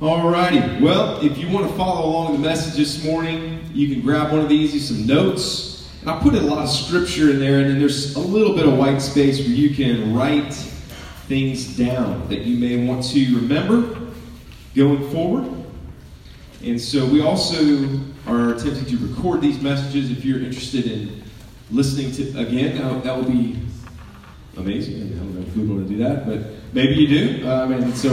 Alrighty. Well, if you want to follow along the message this morning, you can grab one of these, use some notes. And I put a lot of scripture in there, and then there's a little bit of white space where you can write things down that you may want to remember going forward. And so we also are attempting to record these messages. If you're interested in listening to again, that, would be amazing. I don't know if we want to do that, but maybe you do. Um, and so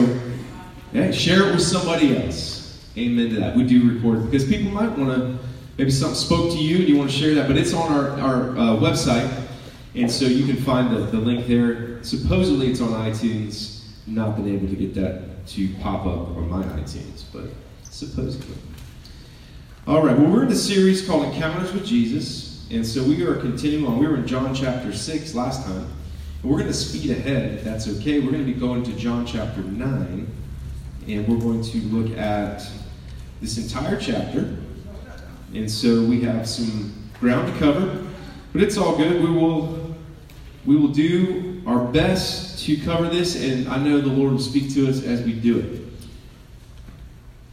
yeah, share it with somebody else. Amen to that. We do record because people might want to, maybe something spoke to you and you want to share that, but it's on our, our uh, website, and so you can find the, the link there. Supposedly it's on iTunes. Not been able to get that to pop up on my iTunes, but supposedly. All right, well, we're in a series called Encounters with Jesus, and so we are continuing on. We were in John chapter 6 last time. And we're going to speed ahead, if that's okay. We're going to be going to John chapter 9 and we're going to look at this entire chapter. And so we have some ground to cover, but it's all good. We will we will do our best to cover this, and I know the Lord will speak to us as we do it.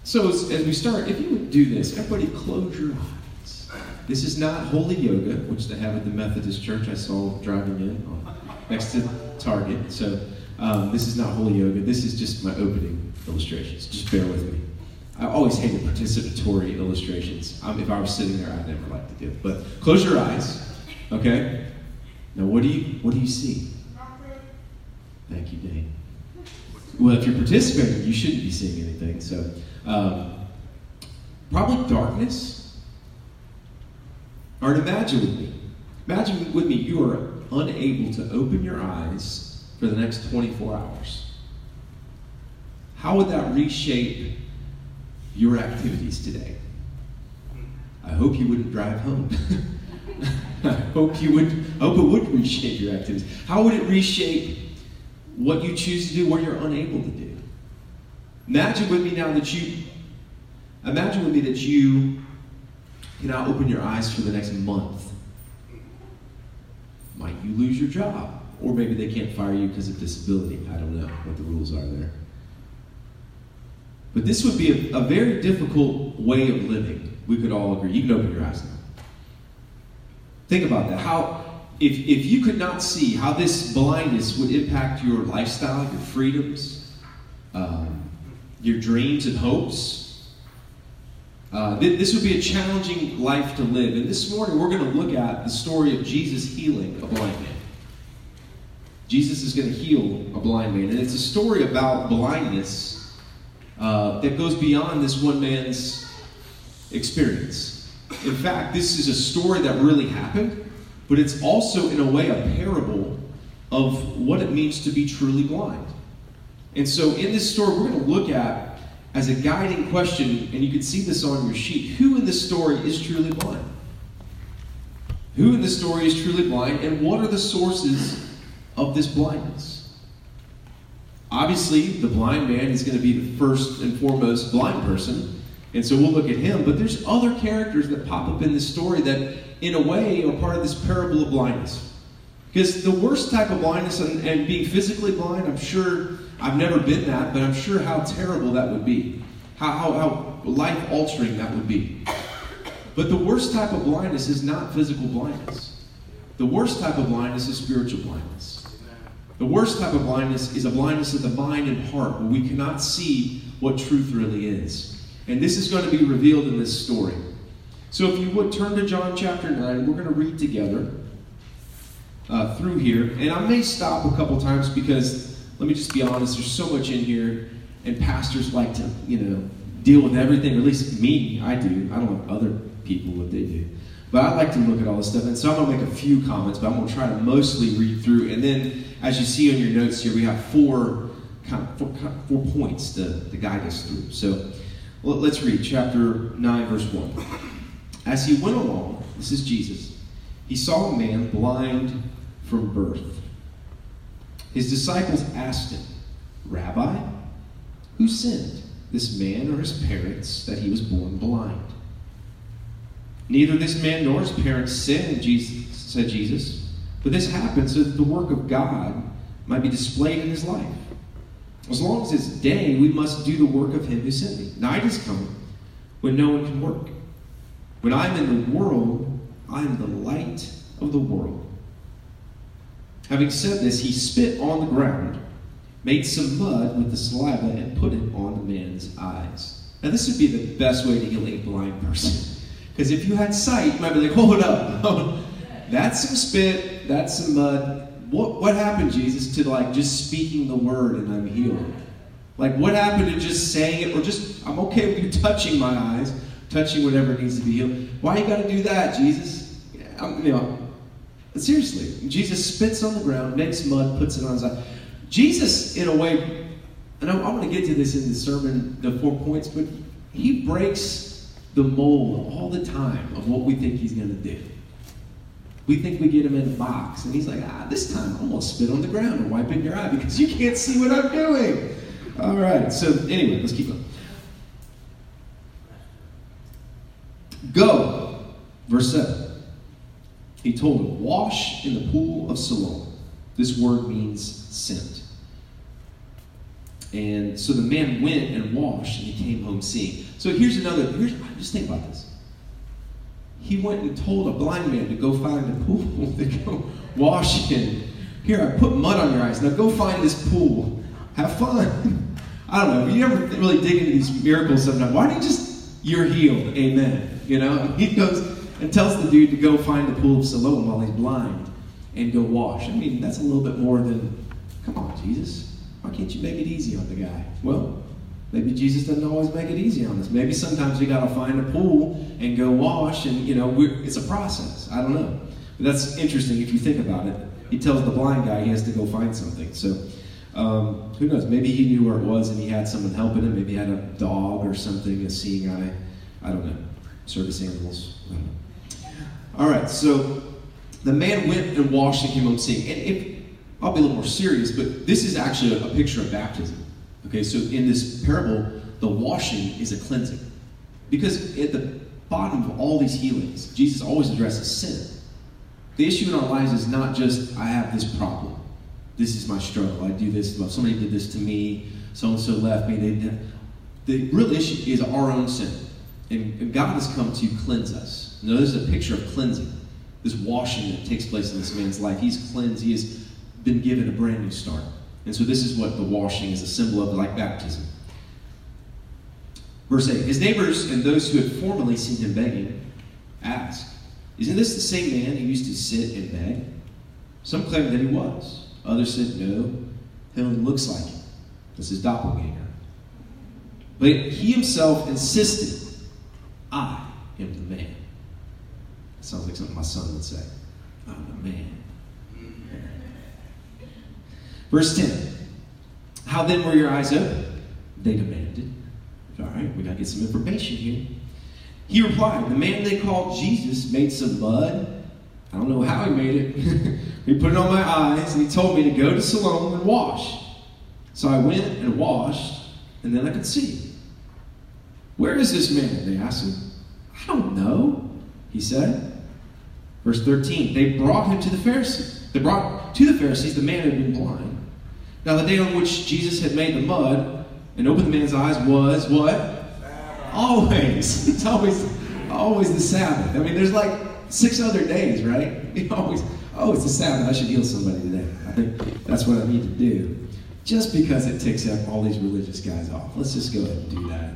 So as, as we start, if you would do this, everybody close your eyes. This is not holy yoga, which they have at the Methodist Church. I saw driving in next to Target. So um, this is not holy yoga. This is just my opening illustrations. Just bear with me. I always hated participatory illustrations. Um, if I was sitting there, I'd never like to do it. But close your eyes, okay? Now, what do you what do you see? Thank you, Dane. Well, if you're participating, you shouldn't be seeing anything. So, um, probably darkness. Or imagine with me. Imagine with me, you are unable to open your eyes for the next 24 hours. How would that reshape your activities today? I hope you wouldn't drive home. I hope you would I hope it would reshape your activities. How would it reshape what you choose to do, what you're unable to do? Imagine with me now that you imagine with me that you cannot open your eyes for the next month. Might you lose your job? Or maybe they can't fire you because of disability. I don't know what the rules are there. But this would be a, a very difficult way of living. We could all agree. You can open your eyes now. Think about that. How, if, if you could not see how this blindness would impact your lifestyle, your freedoms, um, your dreams and hopes, uh, th- this would be a challenging life to live. And this morning we're going to look at the story of Jesus healing a blind man. Jesus is going to heal a blind man. And it's a story about blindness uh, that goes beyond this one man's experience. In fact, this is a story that really happened, but it's also, in a way, a parable of what it means to be truly blind. And so, in this story, we're going to look at as a guiding question, and you can see this on your sheet who in this story is truly blind? Who in this story is truly blind, and what are the sources of this blindness? Obviously, the blind man is going to be the first and foremost blind person, and so we'll look at him. But there's other characters that pop up in this story that, in a way, are part of this parable of blindness. Because the worst type of blindness and, and being physically blind, I'm sure I've never been that, but I'm sure how terrible that would be, how, how, how life altering that would be. But the worst type of blindness is not physical blindness. The worst type of blindness is spiritual blindness. The worst type of blindness is a blindness of the mind and heart where we cannot see what truth really is. And this is going to be revealed in this story. So if you would turn to John chapter 9, we're going to read together uh, through here. And I may stop a couple times because, let me just be honest, there's so much in here, and pastors like to, you know, deal with everything, or at least me, I do. I don't know other people what they do. But I like to look at all this stuff, and so I'm going to make a few comments, but I'm going to try to mostly read through. And then, as you see on your notes here, we have four, kind of, four, four points to, to guide us through. So let's read chapter 9, verse 1. As he went along, this is Jesus, he saw a man blind from birth. His disciples asked him, Rabbi, who sinned, this man or his parents, that he was born blind? Neither this man nor his parents sinned, Jesus, said Jesus, but this happened so that the work of God might be displayed in his life. As long as it's day, we must do the work of him who sent me. Night is coming when no one can work. When I'm in the world, I am the light of the world. Having said this, he spit on the ground, made some mud with the saliva, and put it on the man's eyes. Now, this would be the best way to heal a blind person. Because if you had sight, you might be like, hold up. that's some spit, that's some mud. What, what happened, Jesus, to like just speaking the word and I'm healed? Like, what happened to just saying it, or just, I'm okay with you touching my eyes, touching whatever needs to be healed? Why you got to do that, Jesus? You know, seriously, Jesus spits on the ground, makes mud, puts it on his eye. Jesus, in a way, and I'm, I'm to get to this in the sermon, the four points, but he breaks the mold all the time of what we think he's going to do. We think we get him in a box, and he's like, ah, this time I'm going to spit on the ground and wipe in your eye because you can't see what I'm doing. All right, so anyway, let's keep going. Go, verse 7. He told him, Wash in the pool of Siloam. This word means sent. And so the man went and washed, and he came home seeing. So here's another, here's, just think about this. He went and told a blind man to go find a pool to go wash in. Here, I put mud on your eyes. Now go find this pool. Have fun. I don't know. You never really dig into these miracles sometimes. Why don't you just, you're healed. Amen. You know? He goes and tells the dude to go find the pool of Siloam while he's blind and go wash. I mean, that's a little bit more than, come on, Jesus. Why can't you make it easy on the guy? Well, maybe Jesus doesn't always make it easy on us. Maybe sometimes we got to find a pool and go wash, and, you know, it's a process. I don't know. But that's interesting if you think about it. He tells the blind guy he has to go find something. So, um, who knows? Maybe he knew where it was and he had someone helping him. Maybe he had a dog or something, a seeing eye. I don't know. Service animals. All right, so the man went and washed and came home seeing. And if, I'll be a little more serious, but this is actually a, a picture of baptism. Okay, so in this parable, the washing is a cleansing. Because at the bottom of all these healings, Jesus always addresses sin. The issue in our lives is not just, I have this problem. This is my struggle. I do this. Well, somebody did this to me. So and so left me. They, the real issue is our own sin. And God has come to cleanse us. Now, this is a picture of cleansing, this washing that takes place in this man's life. He's cleansed, he has been given a brand new start. And so, this is what the washing is a symbol of, like baptism. Verse 8 His neighbors and those who had formerly seen him begging asked, Isn't this the same man who used to sit and beg? Some claimed that he was. Others said, No, he only looks like him. This is doppelganger. But he himself insisted, I am the man. That sounds like something my son would say. I'm the man. Verse 10. How then were your eyes open? They demanded. All right, we got to get some information here. He replied, The man they called Jesus made some mud. I don't know how he made it. he put it on my eyes and he told me to go to Siloam and wash. So I went and washed, and then I could see. Where is this man? They asked him. I don't know, he said. Verse 13, they brought him to the Pharisees. They brought to the Pharisees the man who had been blind. Now, the day on which Jesus had made the mud and opened the man's eyes was what? Always. It's always, always the Sabbath. I mean, there's like six other days, right? Always, oh, it's the Sabbath. I should heal somebody today. I think that's what I need to do. Just because it ticks up all these religious guys off. Let's just go ahead and do that.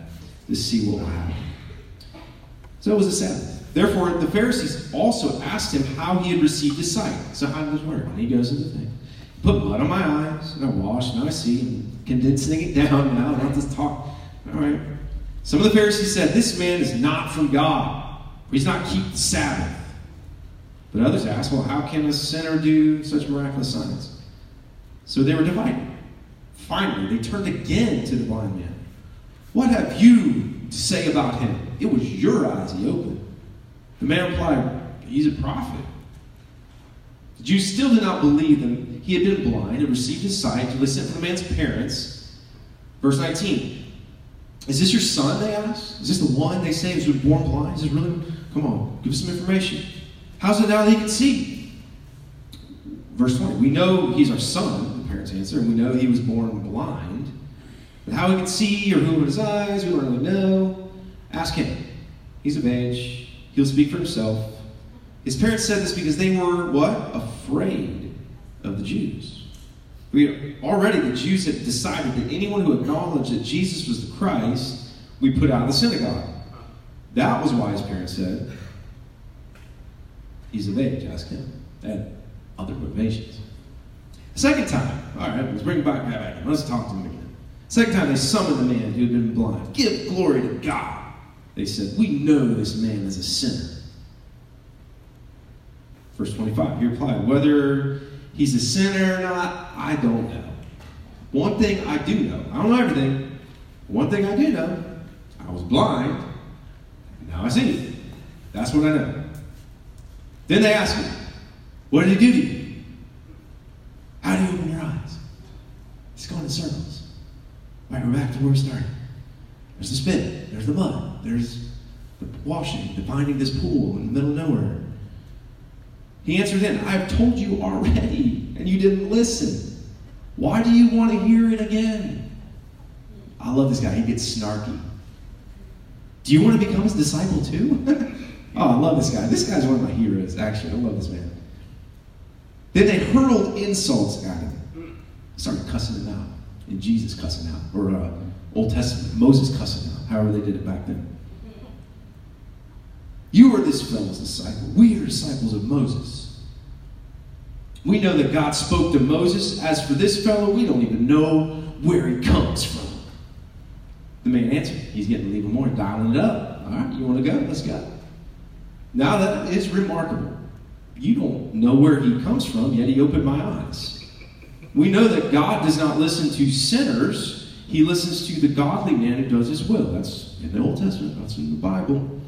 Just see what will happen. So it was a Sabbath. Therefore, the Pharisees also asked him how he had received his sight. So how does this work? And he goes into the thing. Put mud on my eyes, and I wash, and I see, and condensing it down now, not just talk. All right. Some of the Pharisees said, This man is not from God, for he's not keep the Sabbath. But others asked, Well, how can a sinner do such miraculous signs? So they were divided. Finally, they turned again to the blind man. What have you to say about him? It was your eyes he opened. The man replied, He's a prophet. The Jews still did not believe him. He had been blind and received his sight to listen to the man's parents. Verse 19. Is this your son? They asked. Is this the one they say was born blind? Is this really? Come on, give us some information. How's it now that he can see? Verse 20. We know he's our son, the parents answer. And we know he was born blind. But how he could see or who opened his eyes, we don't really know. Ask him. He's of age. He'll speak for himself. His parents said this because they were what? Afraid of the Jews. We already the Jews had decided that anyone who acknowledged that Jesus was the Christ, we put out of the synagogue. That was why his parents said, He's of age, ask him. They had other motivations. Second time, all right, let's bring back back. Let's talk to him again. Second time, they summoned the man who had been blind. Give glory to God. They said, We know this man is a sinner. Verse 25, he replied, Whether he's a sinner or not, I don't know. One thing I do know, I don't know everything. One thing I do know, I was blind, now I see. That's what I know. Then they asked me, What did he do to you? How do you open your eyes? It's going in circles. All right, we're back to where we started. There's the spit, there's the mud, there's the washing, the finding this pool in the middle of nowhere. He answered in, I've told you already, and you didn't listen. Why do you want to hear it again? I love this guy. He gets snarky. Do you want to become his disciple too? oh, I love this guy. This guy's one of my heroes, actually. I love this man. Then they hurled insults at him. Started cussing him out. And Jesus cussing out. Or uh, Old Testament, Moses cussing out. However they did it back then. You are this fellow's disciple. We are disciples of Moses. We know that God spoke to Moses. As for this fellow, we don't even know where he comes from. The man answered. He's getting even more, dialing it up. All right, you want to go? Let's go. Now that is remarkable. You don't know where he comes from, yet he opened my eyes. We know that God does not listen to sinners, he listens to the godly man who does his will. That's in the Old Testament, that's in the Bible.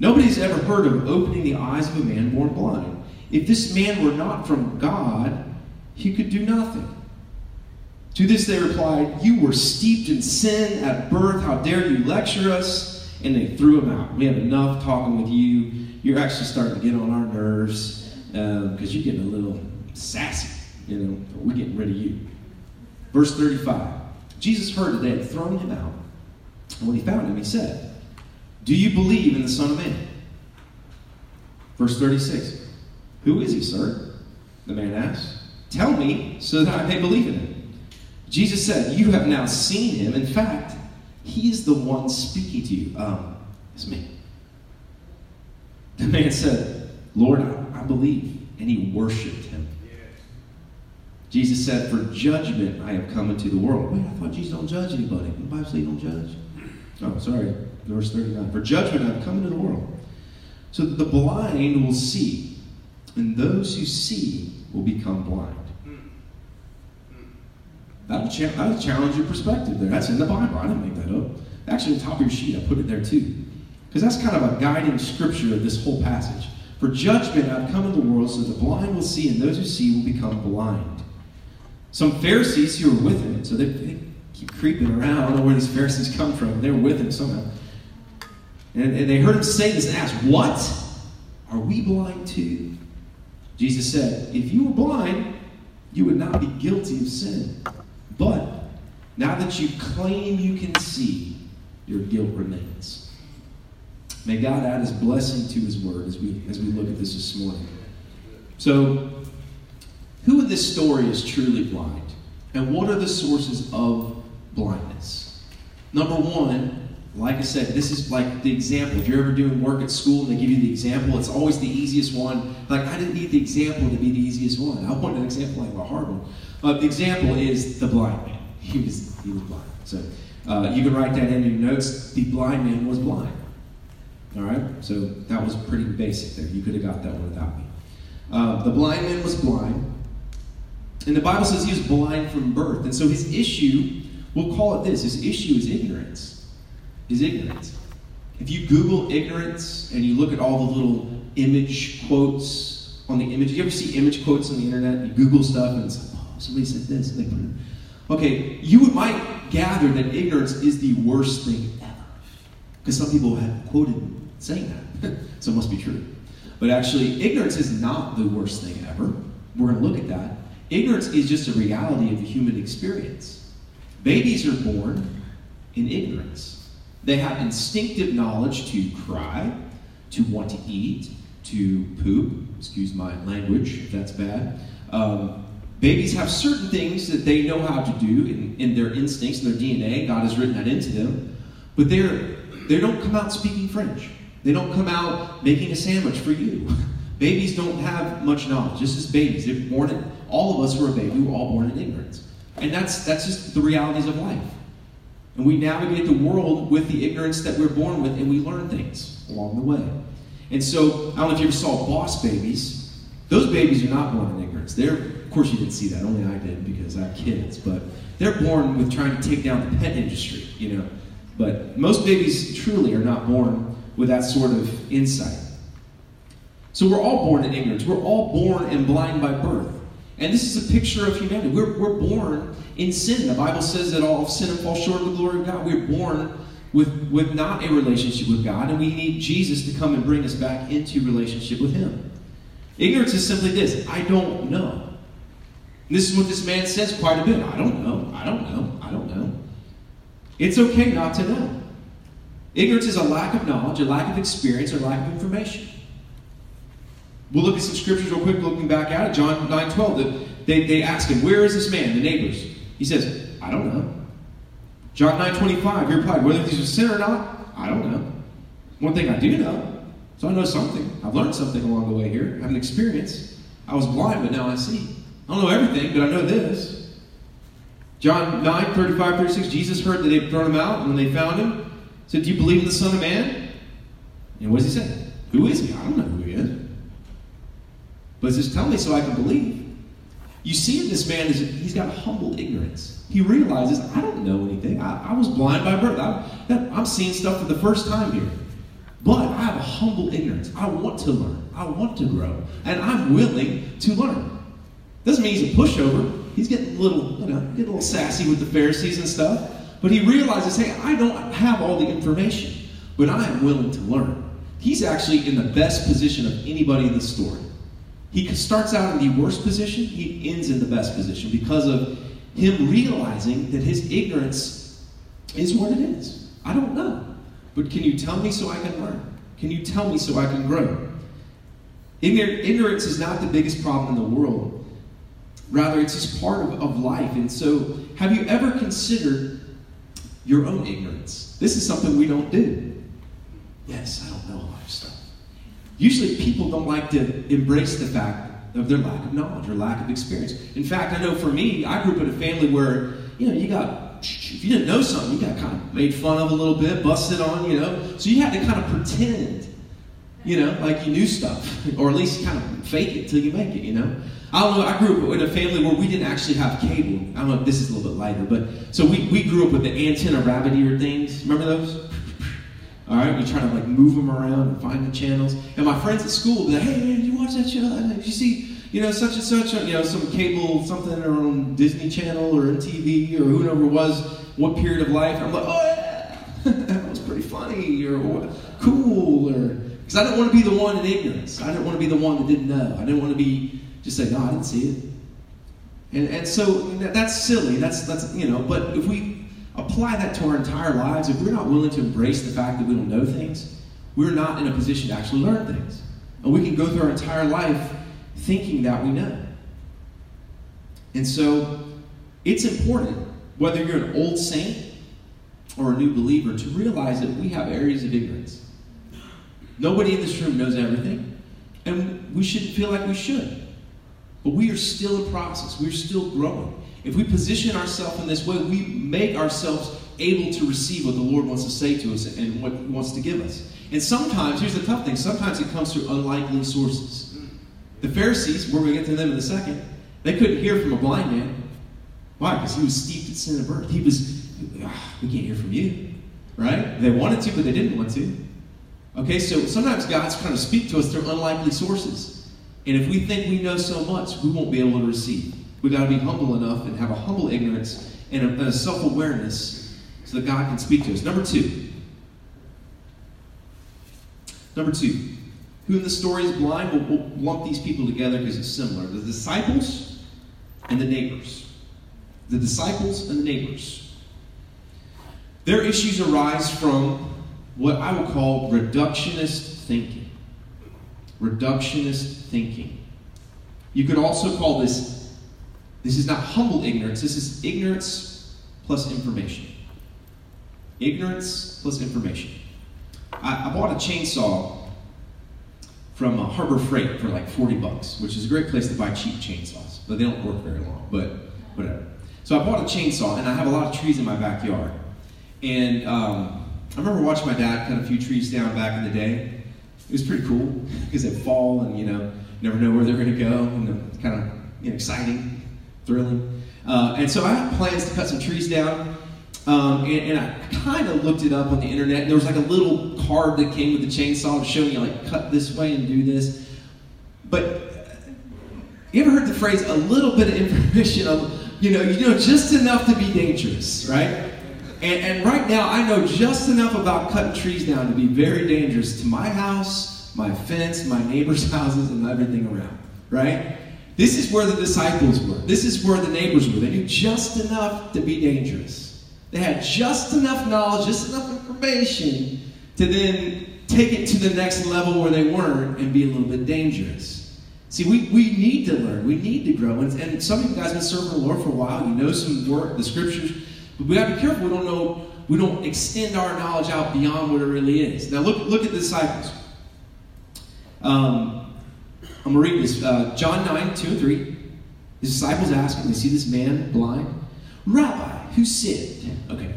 Nobody's ever heard of opening the eyes of a man born blind. If this man were not from God, he could do nothing. To this they replied, You were steeped in sin at birth. How dare you lecture us? And they threw him out. We have enough talking with you. You're actually starting to get on our nerves because um, you're getting a little sassy. You know, we're getting rid of you. Verse 35 Jesus heard that they had thrown him out. And when he found him, he said, Do you believe in the Son of Man? Verse 36 Who is he, sir? The man asked. Tell me so that I may believe in him. Jesus said, You have now seen him. In fact, he is the one speaking to you. Um, it's me. The man said, Lord, I, I believe. And he worshiped him. Jesus said, For judgment I have come into the world. Wait, I thought Jesus don't judge anybody. The Bible says he don't judge. Oh, sorry. Verse 39. For judgment I have come into the world. So that the blind will see, and those who see will become blind. That'll, cha- that'll challenge your perspective there. That's in the Bible. I didn't make that up. Actually, on top of your sheet, I put it there too. Because that's kind of a guiding scripture of this whole passage. For judgment I've come into the world so the blind will see, and those who see will become blind. Some Pharisees who were with him, so they, they keep creeping around. I don't know where these Pharisees come from. They were with him somehow. And, they heard him say this and asked, What? Are we blind too? Jesus said, If you were blind, you would not be guilty of sin. But now that you claim you can see, your guilt remains. May God add his blessing to his word as we, as we look at this this morning. So, who in this story is truly blind? And what are the sources of blindness? Number one, like I said, this is like the example. If you're ever doing work at school and they give you the example, it's always the easiest one. Like, I didn't need the example to be the easiest one. I want an example like a hard one. Uh, the example is the blind man. He was, he was blind. So uh, you can write that in your notes. The blind man was blind. All right? So that was pretty basic there. You could have got that one without me. Uh, the blind man was blind. And the Bible says he was blind from birth. And so his issue, we'll call it this his issue is ignorance. Is ignorance. If you Google ignorance and you look at all the little image quotes on the image, you ever see image quotes on the internet? You Google stuff and it's like, oh, somebody said this. They put it. Okay, you might gather that ignorance is the worst thing ever. Because some people have quoted saying that. so it must be true. But actually, ignorance is not the worst thing ever. We're going to look at that. ignorance is just a reality of the human experience. Babies are born in ignorance. They have instinctive knowledge to cry, to want to eat, to poop. Excuse my language if that's bad. Um, babies have certain things that they know how to do in, in their instincts and their DNA. God has written that into them. But they're, they don't come out speaking French. They don't come out making a sandwich for you. babies don't have much knowledge. Just as babies, they're born in, all of us who are babies, we were all born in ignorance. And that's, that's just the realities of life. And we navigate the world with the ignorance that we're born with, and we learn things along the way. And so, I don't know if you ever saw boss babies. Those babies are not born in ignorance. They're, of course, you didn't see that. Only I did because I have kids. But they're born with trying to take down the pet industry, you know. But most babies truly are not born with that sort of insight. So we're all born in ignorance. We're all born and blind by birth. And this is a picture of humanity. We're, we're born in sin. The Bible says that all of sin and fall short of the glory of God. We're born with, with not a relationship with God, and we need Jesus to come and bring us back into relationship with Him. Ignorance is simply this I don't know. And this is what this man says quite a bit. I don't know. I don't know. I don't know. It's okay not to know. Ignorance is a lack of knowledge, a lack of experience, or lack of information. We'll look at some scriptures real quick, looking back at it. John 9 12. They, they ask him, Where is this man? The neighbors. He says, I don't know. John 9 25, he replied, Whether he's a sinner or not, I don't know. One thing I do know, so I know something. I've learned something along the way here. I have an experience. I was blind, but now I see. I don't know everything, but I know this. John 9 35 36, Jesus heard that they'd thrown him out, and when they found him, said, Do you believe in the Son of Man? And what does he say? Who is he? I don't know But just tell me so I can believe. You see in this man is he's got humble ignorance. He realizes I don't know anything. I, I was blind by birth. I, I'm seeing stuff for the first time here. But I have a humble ignorance. I want to learn. I want to grow. And I'm willing to learn. Doesn't mean he's a pushover. He's getting a little, you know, getting a little sassy with the Pharisees and stuff. But he realizes, hey, I don't have all the information, but I am willing to learn. He's actually in the best position of anybody in the story. He starts out in the worst position, he ends in the best position because of him realizing that his ignorance is what it is. I don't know. But can you tell me so I can learn? Can you tell me so I can grow? Ignorance is not the biggest problem in the world. Rather, it's just part of, of life. And so, have you ever considered your own ignorance? This is something we don't do. Yes, I don't know a lot of stuff. Usually people don't like to embrace the fact of their lack of knowledge or lack of experience. In fact, I know for me, I grew up in a family where, you know, you got, if you didn't know something, you got kind of made fun of a little bit, busted on, you know. So you had to kind of pretend, you know, like you knew stuff, or at least kind of fake it till you make it, you know. I don't know, I grew up in a family where we didn't actually have cable. I don't know if this is a little bit lighter, but so we, we grew up with the antenna rabbit ear things. Remember those? All right, we try to like move them around and find the channels. And my friends at school be like, "Hey man, did you watch that show? Did you see, you know, such and such, you know, some cable something or on Disney Channel or MTV or whoever it was, what period of life?" And I'm like, "Oh yeah, that was pretty funny or cool," or because I didn't want to be the one in ignorance. I didn't want to be the one that didn't know. I didn't want to be just say, "No, oh, I didn't see it." And and so that's silly. That's that's you know. But if we apply that to our entire lives, if we're not willing to embrace the fact that we don't know things, we're not in a position to actually learn things. And we can go through our entire life thinking that we know. And so it's important, whether you're an old saint or a new believer, to realize that we have areas of ignorance. Nobody in this room knows everything, and we shouldn't feel like we should. But we are still in process, we're still growing. If we position ourselves in this way, we make ourselves able to receive what the Lord wants to say to us and what He wants to give us. And sometimes, here's the tough thing sometimes it comes through unlikely sources. The Pharisees, we're going to get to them in a second, they couldn't hear from a blind man. Why? Because he was steeped in sin of birth. He was, ah, we can't hear from you. Right? They wanted to, but they didn't want to. Okay, so sometimes God's trying to speak to us through unlikely sources. And if we think we know so much, we won't be able to receive. We've got to be humble enough and have a humble ignorance and a, a self awareness so that God can speak to us. Number two. Number two. Who in the story is blind? We'll, we'll lump these people together because it's similar. The disciples and the neighbors. The disciples and the neighbors. Their issues arise from what I would call reductionist thinking. Reductionist thinking. You could also call this, this is not humble ignorance, this is ignorance plus information. Ignorance plus information. I, I bought a chainsaw from uh, Harbor Freight for like 40 bucks, which is a great place to buy cheap chainsaws, but they don't work very long, but whatever. So I bought a chainsaw, and I have a lot of trees in my backyard. And um, I remember watching my dad cut a few trees down back in the day. It was pretty cool because they fall, and you know, never know where they're going to go, and kind of you know, exciting, thrilling. Uh, and so I had plans to cut some trees down. Um, and, and, I kind of looked it up on the internet. There was like a little card that came with the chainsaw showing you like cut this way and do this. But you ever heard the phrase a little bit of information of you know you know just enough to be dangerous, right? And, and right now I know just enough about cutting trees down to be very dangerous to my house, my fence, my neighbors' houses, and everything around, right? This is where the disciples were. This is where the neighbors were. They knew just enough to be dangerous. They had just enough knowledge, just enough information to then take it to the next level where they weren't and be a little bit dangerous. See, we, we need to learn. We need to grow. And, and some of you guys have been serving the Lord for a while. You know some work, the scriptures. But we have to be careful. We don't know, we don't extend our knowledge out beyond what it really is. Now look, look at the disciples. Um, I'm going to read this. Uh, John 9, 2 and 3. His disciples ask him, they see this man blind. Rabbi, who sinned? Okay.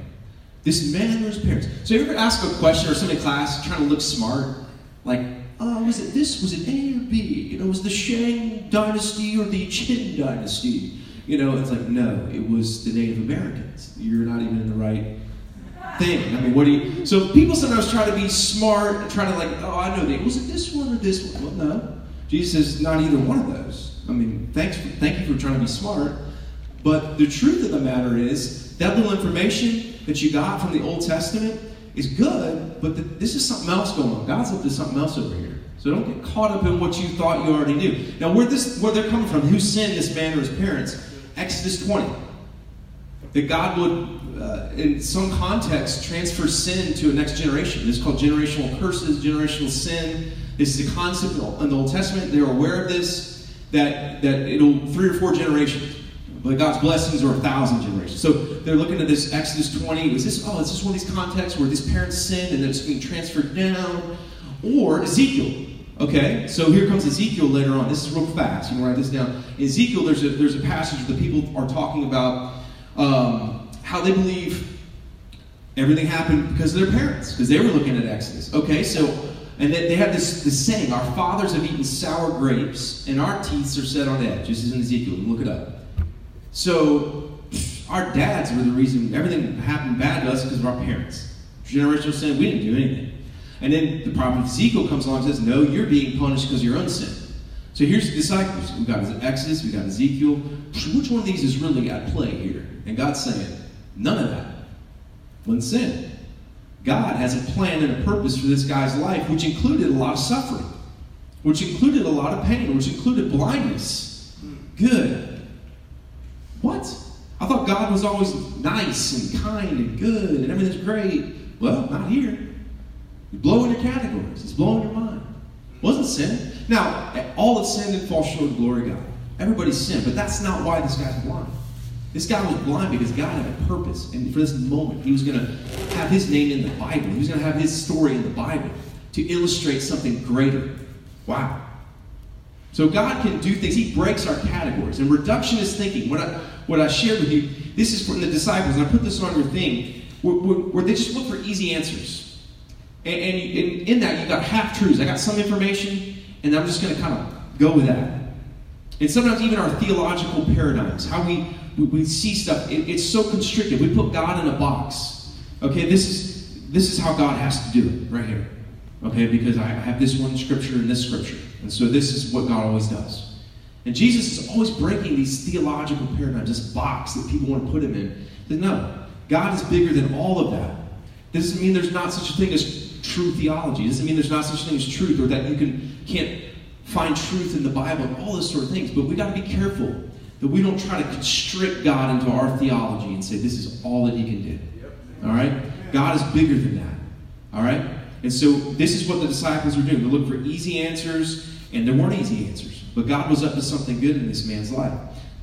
This man or his parents? So you ever ask a question or somebody in class trying to look smart? Like, oh, was it this? Was it A or B? You know, was the Shang dynasty or the Qin dynasty? You know, it's like, no, it was the Native Americans. You're not even in the right thing. I mean, what do you. So people sometimes try to be smart and try to, like, oh, I know that. Was it this one or this one? Well, no. Jesus is not either one of those. I mean, thanks for, thank you for trying to be smart. But the truth of the matter is, that little information that you got from the Old Testament is good, but the, this is something else going on. God's up to something else over here. So don't get caught up in what you thought you already knew. Now, where this where they're coming from, who sinned this man or his parents? Exodus 20. That God would, uh, in some context, transfer sin to a next generation. This is called generational curses, generational sin. This is a concept in the Old Testament. They're aware of this, that, that it'll three or four generations. But God's blessings are a thousand generations. So they're looking at this Exodus 20. Was this, oh, is this one of these contexts where these parents sinned and then it's being transferred down? Or Ezekiel. Okay, so here comes Ezekiel later on. This is real fast. You can write this down. In Ezekiel, there's a, there's a passage where the people are talking about um, how they believe everything happened because of their parents, because they were looking at Exodus. Okay, so, and they, they have this, this saying, our fathers have eaten sour grapes, and our teeth are set on edge. This is in Ezekiel. Look it up. So our dads were the reason everything happened bad to us because of our parents. Generational sin, we didn't do anything. And then the prophet Ezekiel comes along and says, No, you're being punished because of your own sin. So here's the disciples. We've got Exodus, we've got Ezekiel. Which one of these is really at play here? And God's saying, None of that. One sin. God has a plan and a purpose for this guy's life, which included a lot of suffering, which included a lot of pain, which included blindness. Good. What? I thought God was always nice and kind and good and everything's great. Well, not here. You're blowing your categories. It's blowing your mind. Wasn't sin. Now, all of sin and fall short of glory God. Everybody's sin, but that's not why this guy's blind. This guy was blind because God had a purpose, and for this moment, he was going to have his name in the Bible. He was going to have his story in the Bible to illustrate something greater. Wow. So God can do things. He breaks our categories. And reductionist thinking, what I, what I shared with you, this is from the disciples, and I put this on your thing, where, where they just look for easy answers. And, and, and in that, you got half truths. I got some information, and I'm just going to kind of go with that. And sometimes even our theological paradigms, how we, we, we see stuff, it, it's so constricted. We put God in a box. Okay, this is this is how God has to do it right here. Okay, because I have this one scripture and this scripture. And so this is what God always does. And Jesus is always breaking these theological paradigms, this box that people want to put him in. That no, God is bigger than all of that. This doesn't mean there's not such a thing as true theology. Doesn't mean there's not such a thing as truth or that you can, can't find truth in the Bible and all those sort of things. But we got to be careful that we don't try to constrict God into our theology and say this is all that He can do. All right? God is bigger than that. All right? And so this is what the disciples were doing. They looked for easy answers, and there weren't easy answers. But God was up to something good in this man's life.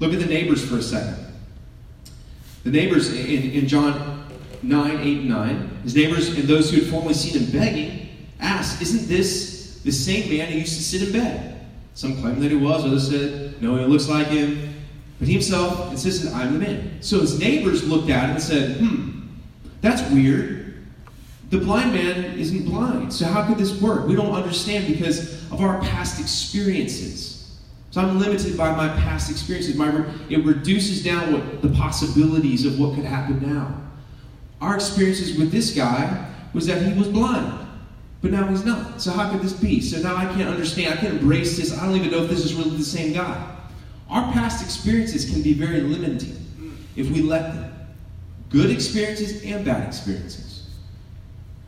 Look at the neighbors for a second. The neighbors in, in John 9, 8, and 9, his neighbors and those who had formerly seen him begging asked, Isn't this the same man who used to sit in bed? Some claimed that he was, others said, No, he looks like him. But he himself insisted, I'm the man. So his neighbors looked at him and said, Hmm, that's weird. The blind man isn't blind. So how could this work? We don't understand because of our past experiences. So I'm limited by my past experiences. My, it reduces down what the possibilities of what could happen now. Our experiences with this guy was that he was blind. But now he's not. So how could this be? So now I can't understand. I can't embrace this. I don't even know if this is really the same guy. Our past experiences can be very limiting if we let them. Good experiences and bad experiences.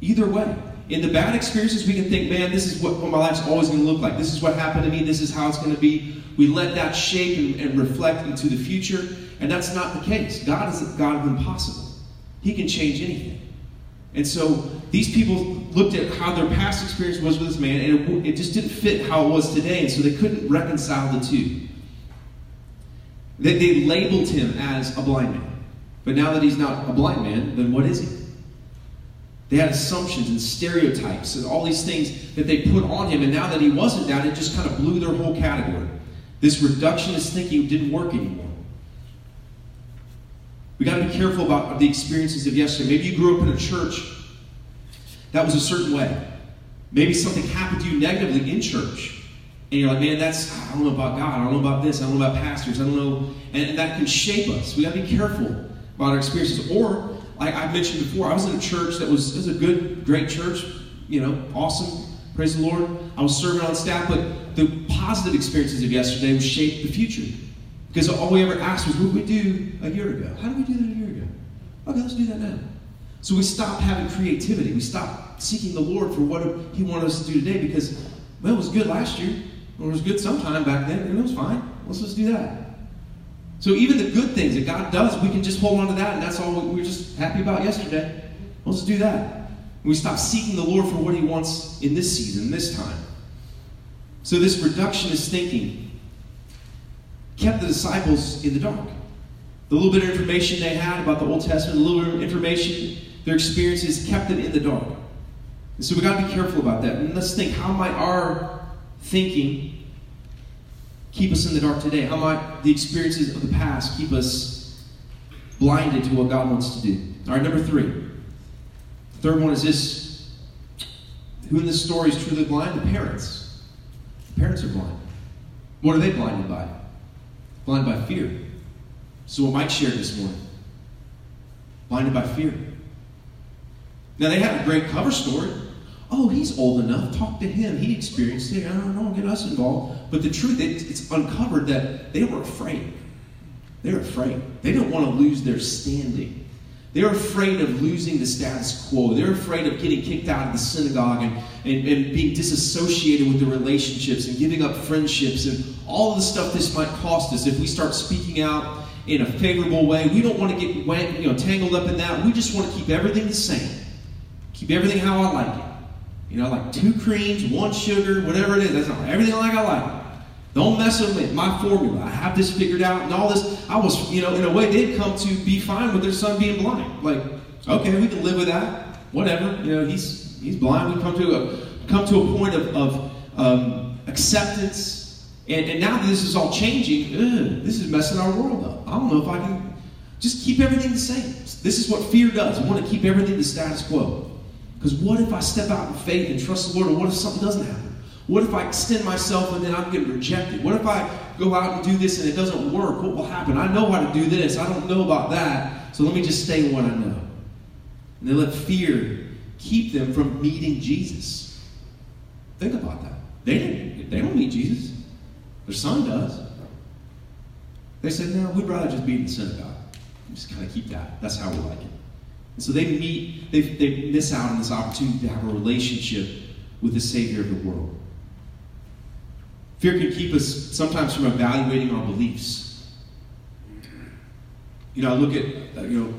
Either way. In the bad experiences, we can think, man, this is what, what my life's always going to look like. This is what happened to me. This is how it's going to be. We let that shape and, and reflect into the future. And that's not the case. God is a God of the impossible. He can change anything. And so these people looked at how their past experience was with this man, and it, it just didn't fit how it was today, and so they couldn't reconcile the two. They, they labeled him as a blind man. But now that he's not a blind man, then what is he? They had assumptions and stereotypes and all these things that they put on him, and now that he wasn't that, it just kind of blew their whole category. This reductionist thinking didn't work anymore. We got to be careful about the experiences of yesterday. Maybe you grew up in a church that was a certain way. Maybe something happened to you negatively in church. And you're like, man, that's, I don't know about God. I don't know about this. I don't know about pastors. I don't know. And that can shape us. We got to be careful about our experiences. Or, like I mentioned before, I was in a church that was, was a good, great church, you know, awesome. Praise the Lord. I was serving on staff, but the positive experiences of yesterday would shape the future. Because all we ever asked was, what did we do a year ago? How did we do that a year ago? Okay, let's do that now. So we stopped having creativity. We stopped seeking the Lord for what He wanted us to do today because, well, it was good last year. It was good sometime back then, and it was fine. Let's just do that. So even the good things that God does, we can just hold on to that, and that's all we were just happy about yesterday. Let's do that. We stop seeking the Lord for what He wants in this season, this time. So this reductionist thinking kept the disciples in the dark. The little bit of information they had about the Old Testament, the little bit of information, their experiences, kept them in the dark. And so we got to be careful about that. And let's think how might our thinking keep us in the dark today? How might the experiences of the past keep us blinded to what God wants to do? All right, number three. The third one is this who in this story is truly blind? The parents. The parents are blind. What are they blinded by? Blinded by fear. So what Mike shared this morning. Blinded by fear. Now they had a great cover story. Oh, he's old enough. Talk to him. He experienced it. I don't know. Get us involved. But the truth, is, it's uncovered that they were afraid. They're afraid. They don't want to lose their standing. They're afraid of losing the status quo. They're afraid of getting kicked out of the synagogue and, and, and being disassociated with the relationships and giving up friendships and all the stuff this might cost us if we start speaking out in a favorable way. We don't want to get you know, tangled up in that. We just want to keep everything the same. Keep everything how I like it. You know, like two creams, one sugar, whatever it is. That's not everything like I like. Don't mess with my formula. I have this figured out and all this. I was, you know, in a way, they'd come to be fine with their son being blind. Like, okay, we can live with that. Whatever. You know, he's he's blind. We come to a come to a point of, of um, acceptance. And, and now that this is all changing, ugh, this is messing our world up. I don't know if I can just keep everything the same. This is what fear does. We want to keep everything the status quo. Because what if I step out in faith and trust the Lord, and what if something doesn't happen? What if I extend myself and then I'm getting rejected? What if I go out and do this and it doesn't work? What will happen? I know how to do this. I don't know about that. So let me just stay in what I know. And they let fear keep them from meeting Jesus. Think about that. They didn't. They don't meet Jesus. Their son does. They said, "No, we'd rather just be in the synagogue. Just kind of keep that. That's how we like it." And so they meet. They they miss out on this opportunity to have a relationship with the Savior of the world. Fear can keep us sometimes from evaluating our beliefs. you know, I look at, uh, you know,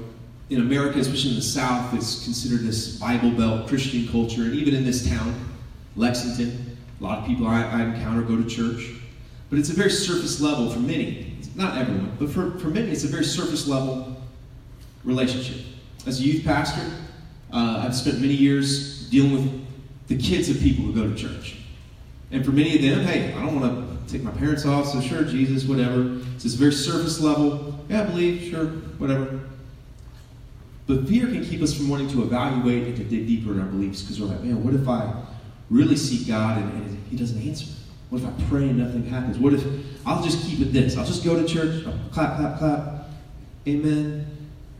in America, especially in the South, it's considered this Bible Belt Christian culture. And even in this town, Lexington, a lot of people I, I encounter go to church. But it's a very surface level for many. Not everyone, but for, for many, it's a very surface level relationship. As a youth pastor, uh, I've spent many years dealing with the kids of people who go to church. And for many of them, hey, I don't want to take my parents off, so sure, Jesus, whatever. It's this very surface level. Yeah, I believe, sure, whatever. But fear can keep us from wanting to evaluate and to dig deeper in our beliefs because we're like, man, what if I really seek God and, and He doesn't answer? What if I pray and nothing happens? What if I'll just keep it this? I'll just go to church, clap, clap, clap, amen,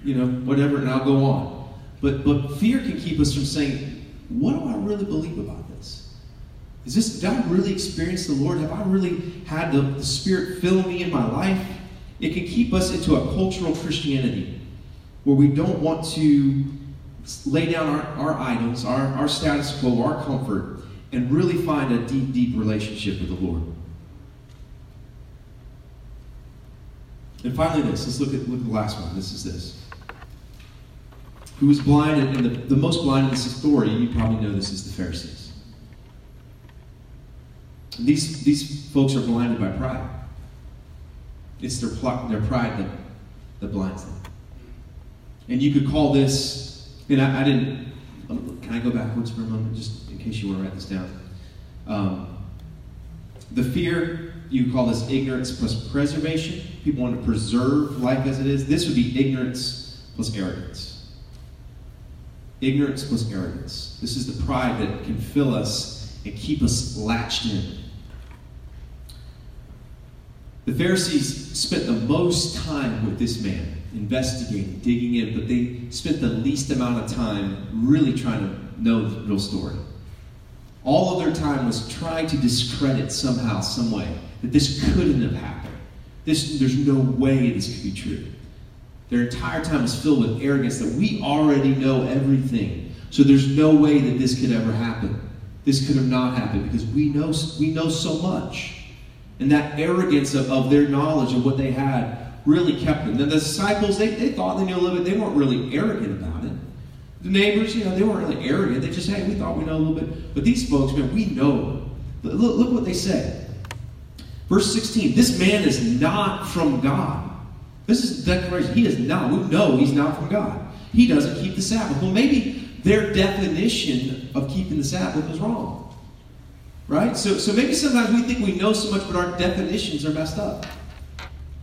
you know, whatever, and I'll go on. But but fear can keep us from saying, what do I really believe about this? Is this did I really experience the Lord? Have I really had the, the Spirit fill me in my life? It can keep us into a cultural Christianity where we don't want to lay down our, our idols, our, our status quo, our comfort, and really find a deep, deep relationship with the Lord. And finally, this. Let's look at, look at the last one. This is this. Who was blind, and the, the most blind in this story, you probably know this is the Pharisees. These, these folks are blinded by pride. It's their, their pride that, that blinds them. And you could call this, and I, I didn't, can I go backwards for a moment, just in case you want to write this down? Um, the fear, you call this ignorance plus preservation. People want to preserve life as it is. This would be ignorance plus arrogance. Ignorance plus arrogance. This is the pride that can fill us and keep us latched in. The Pharisees spent the most time with this man investigating, digging in, but they spent the least amount of time really trying to know the real story. All of their time was trying to discredit somehow, some way, that this couldn't have happened. This, there's no way this could be true. Their entire time is filled with arrogance that we already know everything. So there's no way that this could ever happen. This could have not happened because we know, we know so much. And that arrogance of, of their knowledge of what they had really kept them. the disciples, they, they thought they knew a little bit. They weren't really arrogant about it. The neighbors, you know, they weren't really arrogant. They just, hey, we thought we know a little bit. But these folks, man, we know. Look, look what they say. Verse 16, this man is not from God. This is the declaration. He is not. We know he's not from God. He doesn't keep the Sabbath. Well, maybe their definition of keeping the Sabbath is wrong. Right? So, so maybe sometimes we think we know so much, but our definitions are messed up.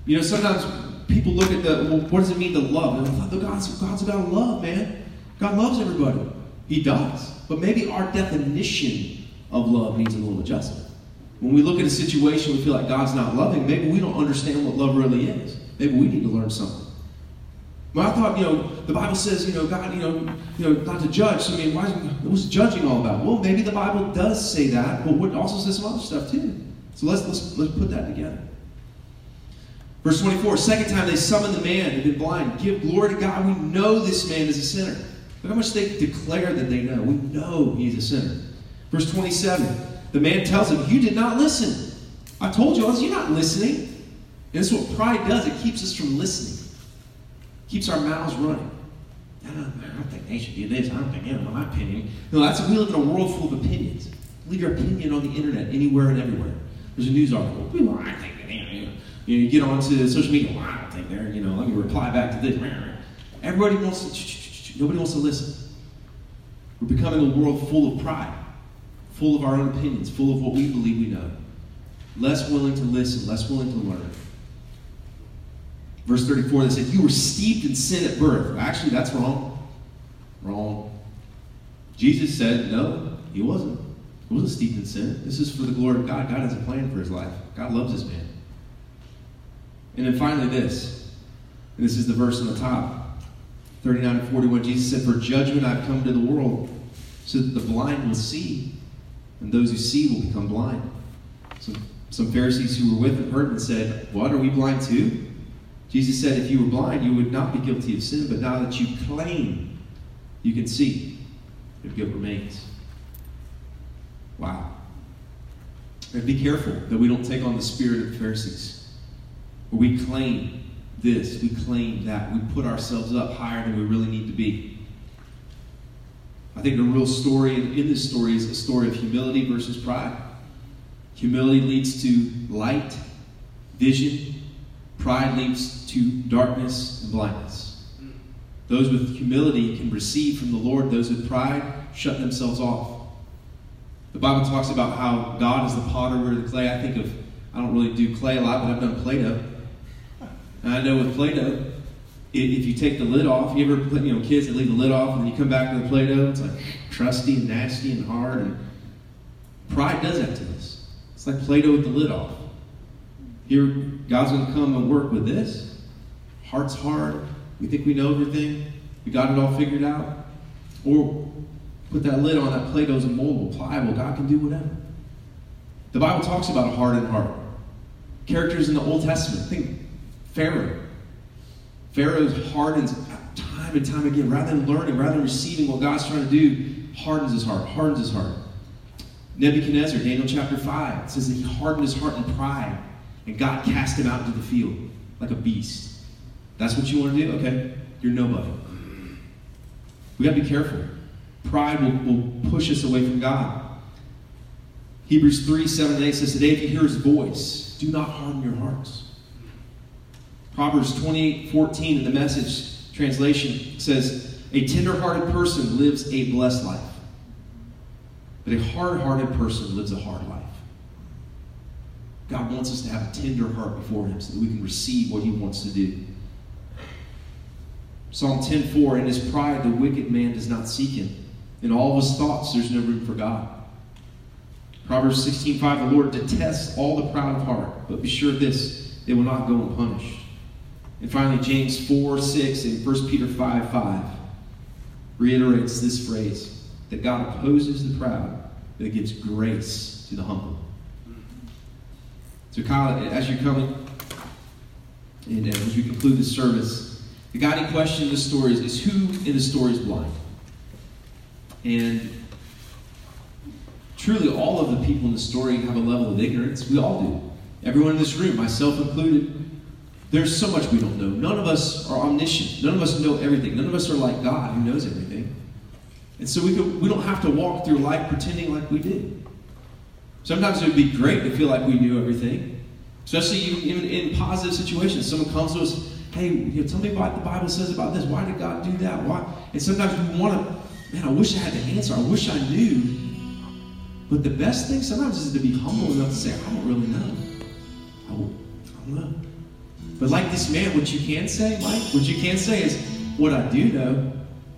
You know, sometimes people look at the, well, what does it mean to love? And I thought, God's, God's about love, man. God loves everybody. He does. But maybe our definition of love needs a little adjustment. When we look at a situation, we feel like God's not loving, maybe we don't understand what love really is. Maybe we need to learn something. But I thought, you know, the Bible says, you know, God, you know, you know, not to judge. So I mean, why, what's judging all about? Well, maybe the Bible does say that, but it also says some other stuff too. So let's let's let's put that together. Verse 24, second time they summoned the man who'd been blind. Give glory to God. We know this man is a sinner. Look how much they declare that they know. We know he's a sinner. Verse 27, the man tells him, You did not listen. I told you, you're not listening. And this is what pride does. It keeps us from listening. Keeps our mouths running. I don't, I don't think they should do this. I don't think, you know, my opinion. No, that's we live in a world full of opinions. Leave your opinion on the internet anywhere and everywhere. There's a news article. People, I think you, know, you get onto social media, well, I don't think they're, you know, let me reply back to this. Everybody wants to, nobody wants to listen. We're becoming a world full of pride, full of our own opinions, full of what we believe we know. Less willing to listen, less willing to learn. Verse 34, they said, You were steeped in sin at birth. Actually, that's wrong. Wrong. Jesus said, No, he wasn't. He wasn't steeped in sin. This is for the glory of God. God has a plan for his life. God loves this man. And then finally, this. And this is the verse on the top 39 and 41. Jesus said, For judgment I've come to the world, so that the blind will see, and those who see will become blind. Some, some Pharisees who were with him heard and said, What, are we blind too? Jesus said, If you were blind, you would not be guilty of sin, but now that you claim you can see, your guilt remains. Wow. And be careful that we don't take on the spirit of the Pharisees we claim this, we claim that, we put ourselves up higher than we really need to be. I think the real story in this story is a story of humility versus pride. Humility leads to light, vision. Pride leads to darkness and blindness. Those with humility can receive from the Lord. Those with pride shut themselves off. The Bible talks about how God is the potter, we're the clay. I think of, I don't really do clay a lot, but I've done Play Doh. And I know with Play Doh, if you take the lid off, you ever, you know, kids that leave the lid off and you come back to the Play Doh, it's like trusty and nasty and hard. And pride does that to us. It's like Play Doh with the lid off. Here, God's going to come and work with this. Heart's hard. We think we know everything. We got it all figured out. Or put that lid on that Play Doh's immobile, pliable. God can do whatever. The Bible talks about a hardened heart. Characters in the Old Testament. Think Pharaoh. Pharaoh hardens time and time again. Rather than learning, rather than receiving what God's trying to do, hardens his heart, hardens his heart. Nebuchadnezzar, Daniel chapter 5, says that he hardened his heart in pride, and God cast him out into the field like a beast. That's what you want to do? Okay, you're nobody. We got to be careful. Pride will, will push us away from God. Hebrews 3 7 and 8 says, Today, if you hear his voice, do not harden your hearts. Proverbs 28 14 in the message translation says, A tender-hearted person lives a blessed life, but a hard-hearted person lives a hard life. God wants us to have a tender heart before Him so that we can receive what He wants to do. Psalm 10:4, In his pride the wicked man does not seek him. In all his thoughts there's no room for God. Proverbs 16:5, the Lord detests all the proud of heart, but be sure of this, they will not go unpunished. And finally, James 4 6 and 1 Peter 5 5 reiterates this phrase that God opposes the proud, but gives grace to the humble. So, Kyle, as you're coming, and as we conclude this service, the guiding question in the story is, is who in the story is blind? And truly, all of the people in the story have a level of ignorance. We all do. Everyone in this room, myself included, there's so much we don't know. None of us are omniscient. None of us know everything. None of us are like God who knows everything. And so we, could, we don't have to walk through life pretending like we did. Sometimes it would be great to feel like we knew everything, especially even in positive situations. Someone comes to us, hey, you know, tell me what the Bible says about this. Why did God do that? Why? And sometimes we want to, man, I wish I had the answer. I wish I knew. But the best thing sometimes is to be humble enough to say, I don't really know. I don't know. But like this man, what you can say, Mike, what you can say is, what I do know,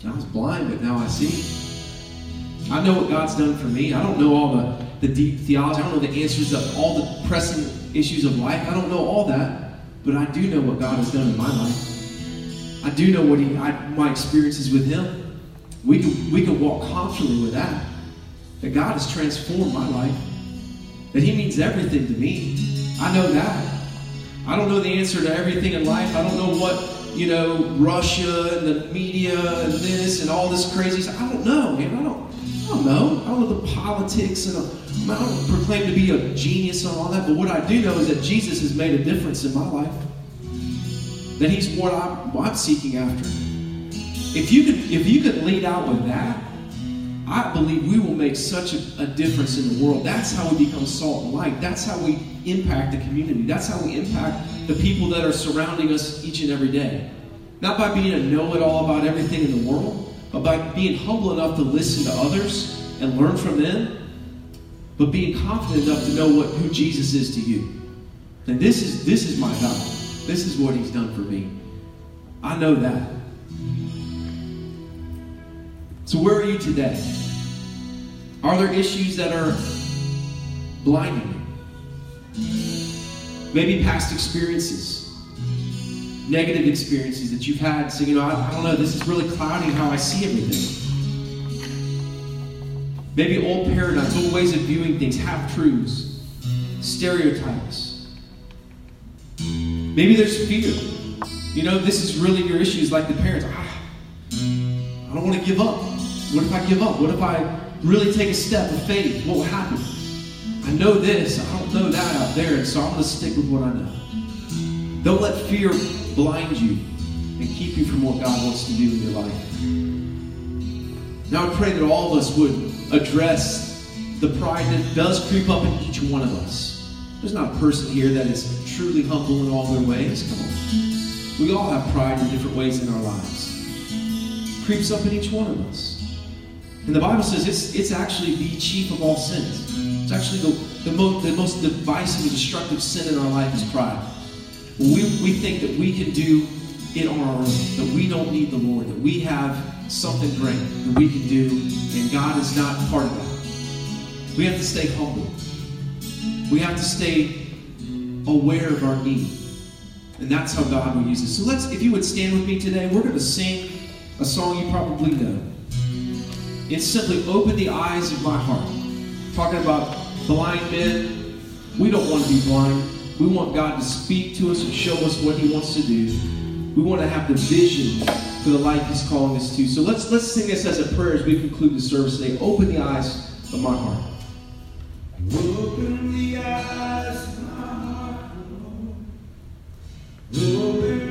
I was blind, but now I see. I know what God's done for me. I don't know all the, the deep theology. I don't know the answers to all the pressing issues of life. I don't know all that. But I do know what God has done in my life. I do know what he, I, my experiences with Him. We can, we can walk confidently with that. That God has transformed my life. That He means everything to me. I know that. I don't know the answer to everything in life. I don't know what, you know, Russia and the media and this and all this crazy stuff. I don't know, man. I don't, I don't know. I don't know the politics and I don't proclaim to be a genius on all that. But what I do know is that Jesus has made a difference in my life. That He's what I'm, what I'm seeking after. If you could, if you could lead out with that, I believe we will make such a, a, difference in the world. That's how we become salt and light. That's how we impact the community. That's how we impact the people that are surrounding us each and every day. Not by being a know it all about everything in the world, but by being humble enough to listen to others and learn from them, but being confident enough to know what, who Jesus is to you. And this is, this is my God. This is what He's done for me. I know that. So, where are you today? Are there issues that are blinding you? Maybe past experiences, negative experiences that you've had. So, you know, I, I don't know, this is really clouding how I see everything. Maybe old paradigms, old ways of viewing things, half truths, stereotypes. Maybe there's fear. You know, this is really your issues, like the parents. Ah, I don't want to give up. What if I give up? What if I really take a step of faith? What will happen? I know this, I don't know that out there, and so I'm going to stick with what I know. Don't let fear blind you and keep you from what God wants to do in your life. Now I pray that all of us would address the pride that does creep up in each one of us. There's not a person here that is truly humble in all their ways. Come on. We all have pride in different ways in our lives. It creeps up in each one of us. And the Bible says it's, it's actually the chief of all sins. It's actually the, the, most, the most divisive and destructive sin in our life is pride. We, we think that we can do it on our own, that we don't need the Lord, that we have something great that we can do, and God is not part of that. We have to stay humble. We have to stay aware of our need. And that's how God will use it. So let's, if you would stand with me today, we're going to sing a song you probably know. It's simply open the eyes of my heart. Talking about blind men. We don't want to be blind. We want God to speak to us and show us what He wants to do. We want to have the vision for the life He's calling us to. So let's let's sing this as a prayer as we conclude the service today. Open the eyes of my heart. Open the eyes of my heart, Open